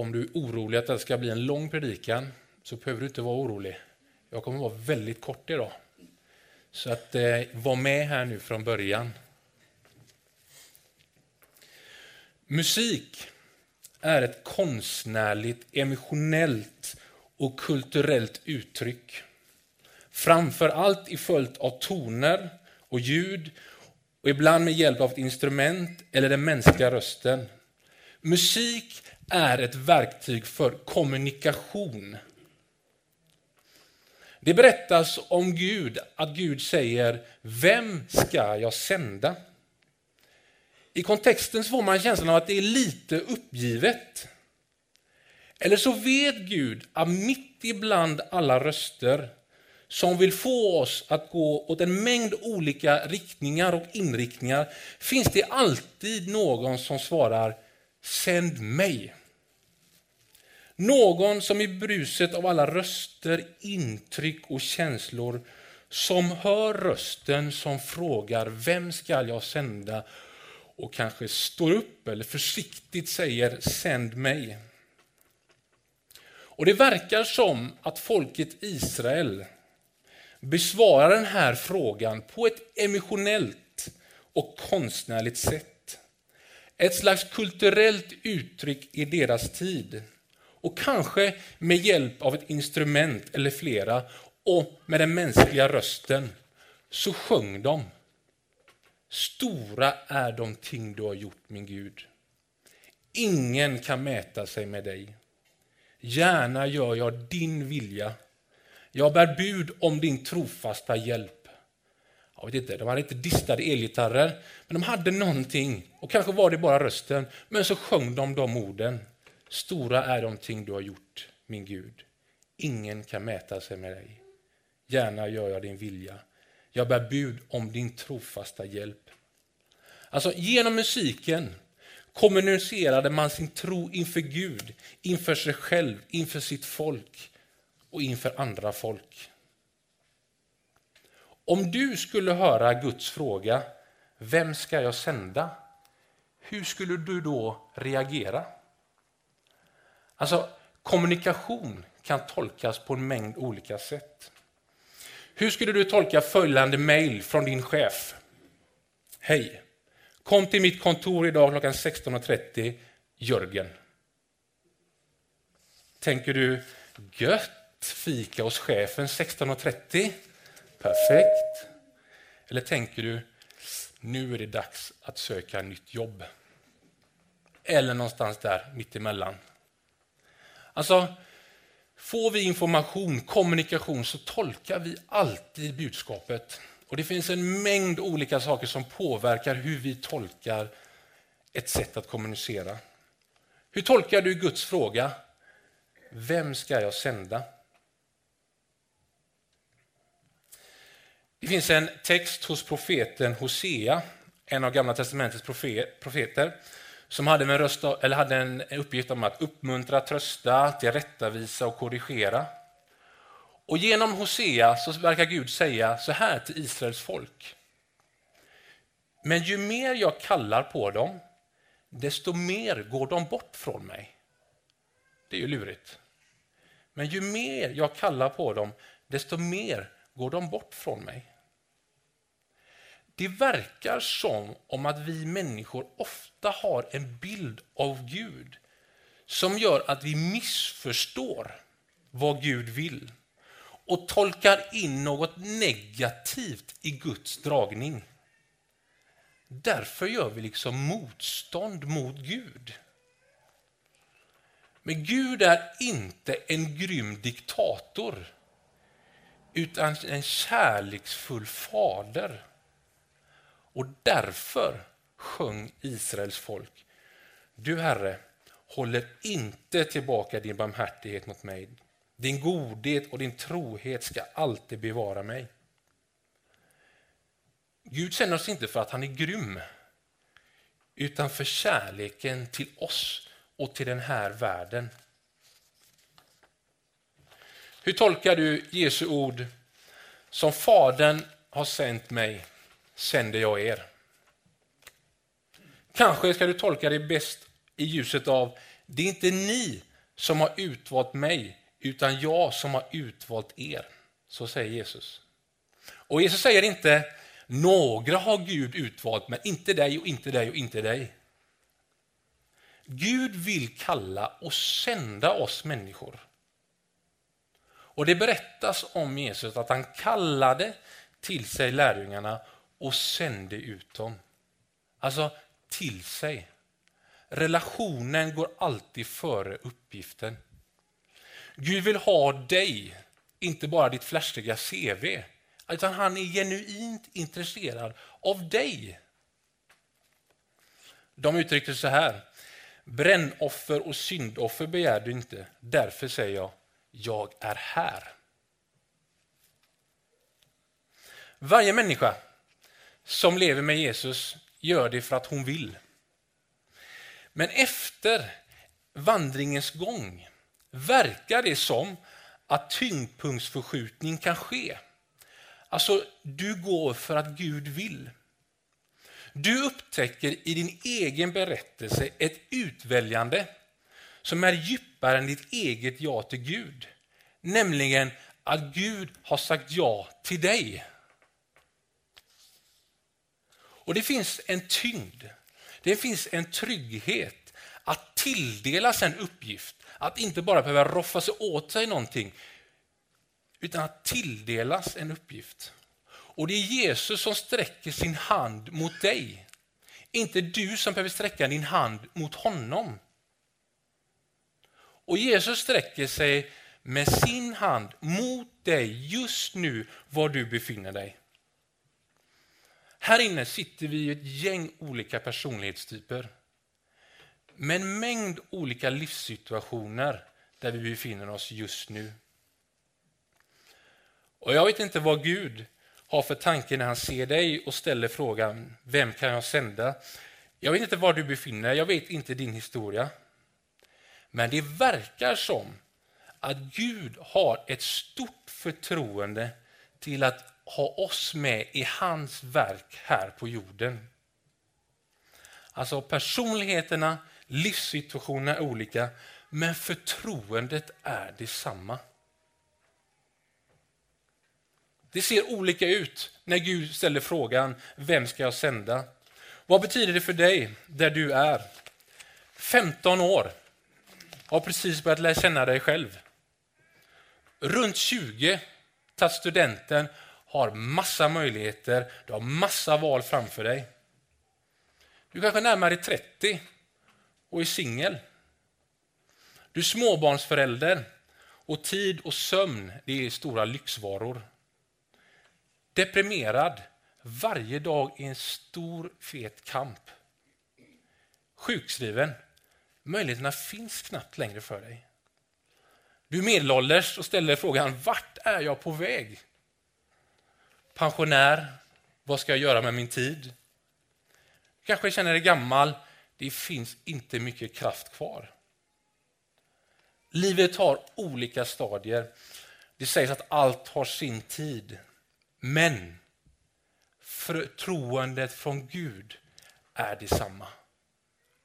om du är orolig att det ska bli en lång predikan så behöver du inte vara orolig. Jag kommer vara väldigt kort idag. Så att eh, var med här nu från början. Musik är ett konstnärligt, emotionellt och kulturellt uttryck. Framför allt i följd av toner och ljud och ibland med hjälp av ett instrument eller den mänskliga rösten. Musik är ett verktyg för kommunikation. Det berättas om Gud att Gud säger, vem ska jag sända? I kontexten får man känslan av att det är lite uppgivet. Eller så vet Gud att mitt ibland alla röster som vill få oss att gå åt en mängd olika riktningar och inriktningar finns det alltid någon som svarar Sänd mig. Någon som i bruset av alla röster, intryck och känslor som hör rösten som frågar vem ska jag sända och kanske står upp eller försiktigt säger sänd mig. Och Det verkar som att folket Israel besvarar den här frågan på ett emotionellt och konstnärligt sätt. Ett slags kulturellt uttryck i deras tid. Och kanske med hjälp av ett instrument eller flera och med den mänskliga rösten så sjöng de. Stora är de ting du har gjort, min Gud. Ingen kan mäta sig med dig. Gärna gör jag din vilja. Jag bär bud om din trofasta hjälp. Jag vet inte, de hade inte distade elgitarrer, men de hade någonting. Och kanske var det bara rösten, men så sjöng de de orden. Stora är de ting du har gjort, min Gud. Ingen kan mäta sig med dig. Gärna gör jag din vilja. Jag bär bud om din trofasta hjälp. Alltså genom musiken kommunicerade man sin tro inför Gud, inför sig själv, inför sitt folk och inför andra folk. Om du skulle höra Guds fråga, vem ska jag sända? Hur skulle du då reagera? Alltså, kommunikation kan tolkas på en mängd olika sätt. Hur skulle du tolka följande mejl från din chef? Hej! Kom till mitt kontor idag klockan 16.30, Jörgen. Tänker du, gött, fika hos chefen 16.30? Perfekt. Eller tänker du, nu är det dags att söka nytt jobb? Eller någonstans där mittemellan. Alltså, får vi information, kommunikation, så tolkar vi alltid budskapet. Och Det finns en mängd olika saker som påverkar hur vi tolkar ett sätt att kommunicera. Hur tolkar du Guds fråga? Vem ska jag sända? Det finns en text hos profeten Hosea, en av Gamla testamentets profeter, som hade en, röst, eller hade en uppgift om att uppmuntra, trösta, tillrättavisa och korrigera. Och genom Hosea så verkar Gud säga så här till Israels folk. Men ju mer jag kallar på dem, desto mer går de bort från mig. Det är ju lurigt. Men ju mer jag kallar på dem, desto mer går de bort från mig. Det verkar som om att vi människor ofta har en bild av Gud som gör att vi missförstår vad Gud vill och tolkar in något negativt i Guds dragning. Därför gör vi liksom motstånd mot Gud. Men Gud är inte en grym diktator utan en kärleksfull fader och därför sjöng Israels folk. Du Herre håller inte tillbaka din barmhärtighet mot mig. Din godhet och din trohet ska alltid bevara mig. Gud känner oss inte för att han är grym, utan för kärleken till oss och till den här världen. Hur tolkar du Jesu ord? Som Fadern har sänt mig sände jag er. Kanske ska du tolka det bäst i ljuset av, det är inte ni som har utvalt mig, utan jag som har utvalt er. Så säger Jesus. Och Jesus säger inte, några har Gud utvalt, men inte dig och inte dig och inte dig. Gud vill kalla och sända oss människor. Och det berättas om Jesus att han kallade till sig lärjungarna och sände ut dem. Alltså till sig. Relationen går alltid före uppgiften. Gud vill ha dig, inte bara ditt flashiga CV, utan han är genuint intresserad av dig. De uttryckte så här, brännoffer och syndoffer begär du inte, därför säger jag, jag är här. Varje människa som lever med Jesus gör det för att hon vill. Men efter vandringens gång verkar det som att tyngdpunktsförskjutning kan ske. Alltså, du går för att Gud vill. Du upptäcker i din egen berättelse ett utväljande som är djupare än ditt eget ja till Gud. Nämligen att Gud har sagt ja till dig. Och det finns en tyngd, det finns en trygghet att tilldelas en uppgift. Att inte bara behöva roffa sig åt sig någonting, utan att tilldelas en uppgift. Och det är Jesus som sträcker sin hand mot dig. Inte du som behöver sträcka din hand mot honom. Och Jesus sträcker sig med sin hand mot dig just nu var du befinner dig. Här inne sitter vi i ett gäng olika personlighetstyper. Med en mängd olika livssituationer där vi befinner oss just nu. Och Jag vet inte vad Gud har för tanke när han ser dig och ställer frågan, vem kan jag sända? Jag vet inte var du befinner dig, jag vet inte din historia. Men det verkar som att Gud har ett stort förtroende till att ha oss med i hans verk här på jorden. Alltså personligheterna, livssituationerna är olika, men förtroendet är detsamma. Det ser olika ut när Gud ställer frågan, vem ska jag sända? Vad betyder det för dig där du är? 15 år, har precis börjat lära känna dig själv. Runt 20, tagit studenten, har massa möjligheter, du har massa val framför dig. Du kanske närmar dig 30 och är singel. Du är småbarnsförälder och tid och sömn det är stora lyxvaror. Deprimerad, varje dag i en stor fet kamp. Sjukskriven, möjligheterna finns knappt längre för dig. Du är medelålders och ställer frågan, vart är jag på väg? Pensionär, vad ska jag göra med min tid? Kanske känner dig gammal, det finns inte mycket kraft kvar. Livet har olika stadier. Det sägs att allt har sin tid. Men förtroendet från Gud är detsamma.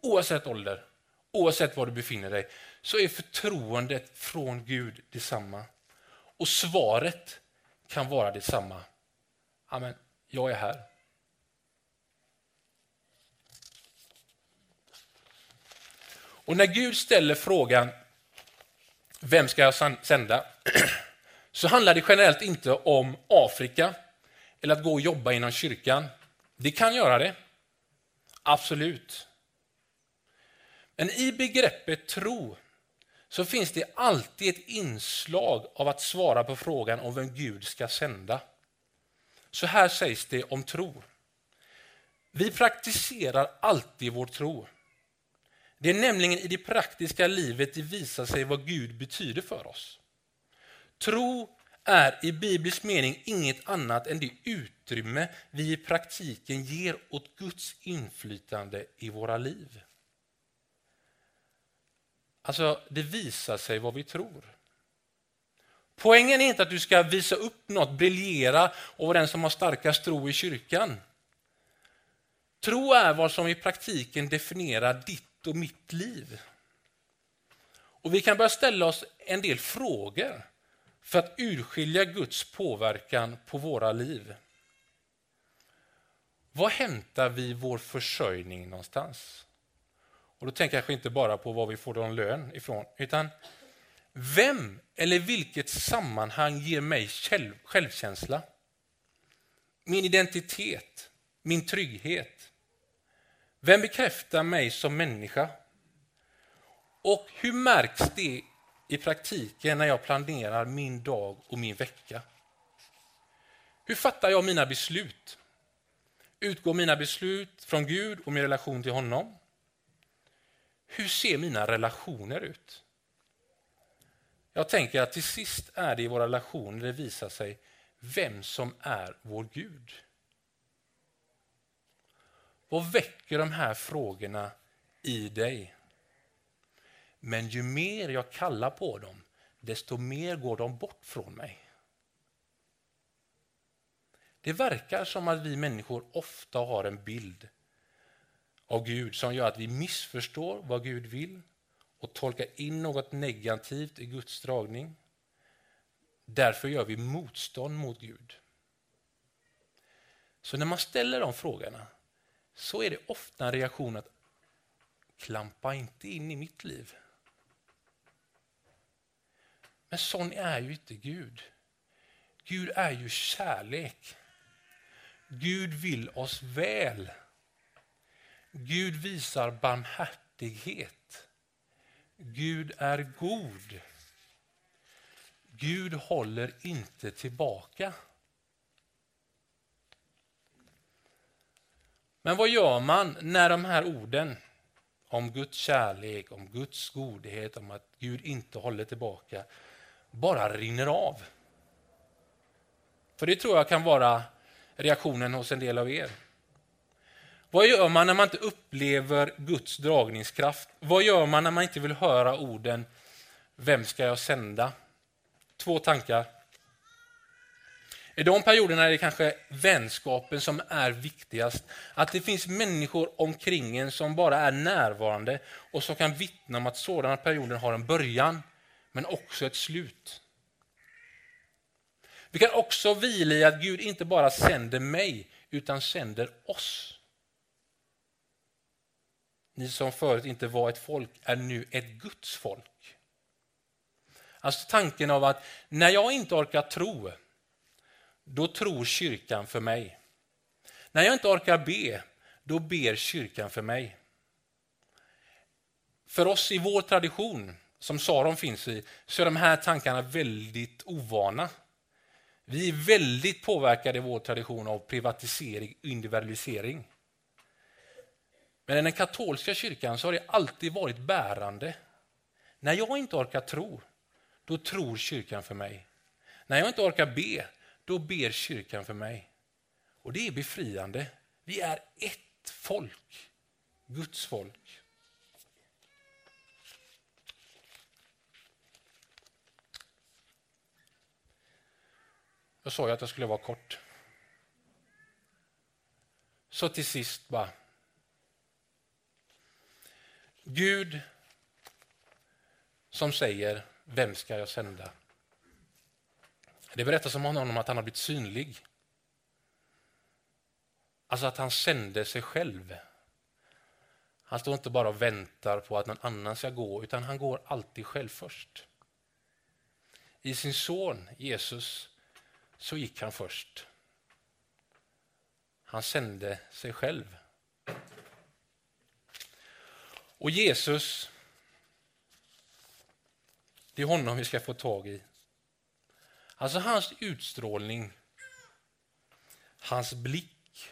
Oavsett ålder, oavsett var du befinner dig, så är förtroendet från Gud detsamma. Och svaret kan vara detsamma. Amen, jag är här. Och när Gud ställer frågan, vem ska jag sända? Så handlar det generellt inte om Afrika eller att gå och jobba inom kyrkan. Det kan göra det, absolut. Men i begreppet tro så finns det alltid ett inslag av att svara på frågan om vem Gud ska sända. Så här sägs det om tro. Vi praktiserar alltid vår tro. Det är nämligen i det praktiska livet det visar sig vad Gud betyder för oss. Tro är i biblisk mening inget annat än det utrymme vi i praktiken ger åt Guds inflytande i våra liv. Alltså, det visar sig vad vi tror. Poängen är inte att du ska visa upp något, briljera och vara den som har starkast tro i kyrkan. Tro är vad som i praktiken definierar ditt och mitt liv. Och vi kan börja ställa oss en del frågor för att urskilja Guds påverkan på våra liv. Var hämtar vi vår försörjning någonstans? Och då tänker jag kanske inte bara på var vi får någon lön ifrån, utan vem eller vilket sammanhang ger mig själv, självkänsla? Min identitet, min trygghet. Vem bekräftar mig som människa? Och hur märks det i praktiken när jag planerar min dag och min vecka? Hur fattar jag mina beslut? Utgår mina beslut från Gud och min relation till honom? Hur ser mina relationer ut? Jag tänker att till sist är det i våra relationer det visar sig vem som är vår Gud. Vad väcker de här frågorna i dig? Men ju mer jag kallar på dem, desto mer går de bort från mig. Det verkar som att vi människor ofta har en bild av Gud som gör att vi missförstår vad Gud vill och tolkar in något negativt i Guds dragning. Därför gör vi motstånd mot Gud. Så när man ställer de frågorna så är det ofta en reaktion att klampa inte in i mitt liv. Men sån är ju inte Gud. Gud är ju kärlek. Gud vill oss väl. Gud visar barmhärtighet. Gud är god. Gud håller inte tillbaka. Men vad gör man när de här orden om Guds kärlek, om Guds godhet, om att Gud inte håller tillbaka, bara rinner av? För det tror jag kan vara reaktionen hos en del av er. Vad gör man när man inte upplever Guds dragningskraft? Vad gör man när man inte vill höra orden Vem ska jag sända? Två tankar. I de perioderna är det kanske vänskapen som är viktigast. Att det finns människor omkring en som bara är närvarande och som kan vittna om att sådana perioder har en början, men också ett slut. Vi kan också vila i att Gud inte bara sänder mig, utan sänder oss. Ni som förut inte var ett folk är nu ett Guds folk. Alltså tanken av att när jag inte orkar tro, då tror kyrkan för mig. När jag inte orkar be, då ber kyrkan för mig. För oss i vår tradition, som Saron finns i, så är de här tankarna väldigt ovana. Vi är väldigt påverkade i vår tradition av privatisering och individualisering. Men i den katolska kyrkan så har det alltid varit bärande. När jag inte orkar tro, då tror kyrkan för mig. När jag inte orkar be, då ber kyrkan för mig. Och det är befriande. Vi är ett folk, Guds folk. Jag sa ju att jag skulle vara kort. Så till sist bara. Gud som säger, vem ska jag sända? Det berättas om honom att han har blivit synlig. Alltså att han sände sig själv. Han står inte bara och väntar på att någon annan ska gå, utan han går alltid själv först. I sin son Jesus så gick han först. Han sände sig själv. Och Jesus, det är honom vi ska få tag i. Alltså hans utstrålning, hans blick,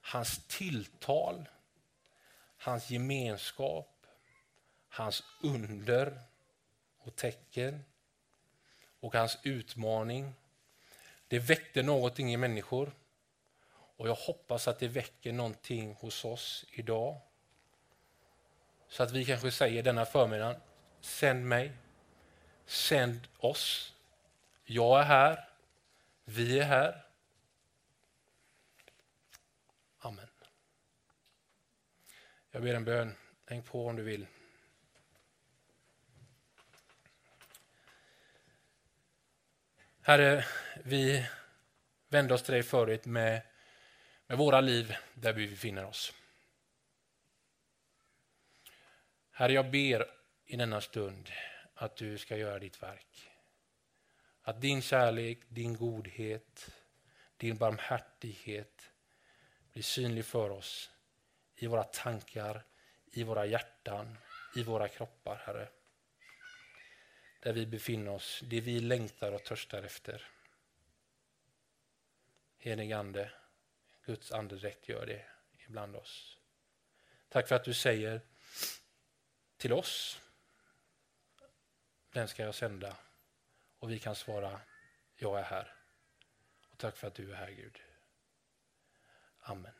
hans tilltal, hans gemenskap, hans under och tecken och hans utmaning. Det väckte någonting i människor och jag hoppas att det väcker någonting hos oss idag. Så att vi kanske säger denna förmiddag, sänd mig, sänd oss. Jag är här, vi är här. Amen. Jag ber en bön, häng på om du vill. Herre, vi vänder oss till dig förut med, med våra liv där vi befinner oss. Herre, jag ber i denna stund att du ska göra ditt verk. Att din kärlek, din godhet, din barmhärtighet blir synlig för oss i våra tankar, i våra hjärtan, i våra kroppar, Herre. Där vi befinner oss, det vi längtar och törstar efter. Helig Ande, Guds andedräkt gör det ibland oss. Tack för att du säger till oss, den ska jag sända. Och vi kan svara, jag är här. Och tack för att du är här Gud. Amen.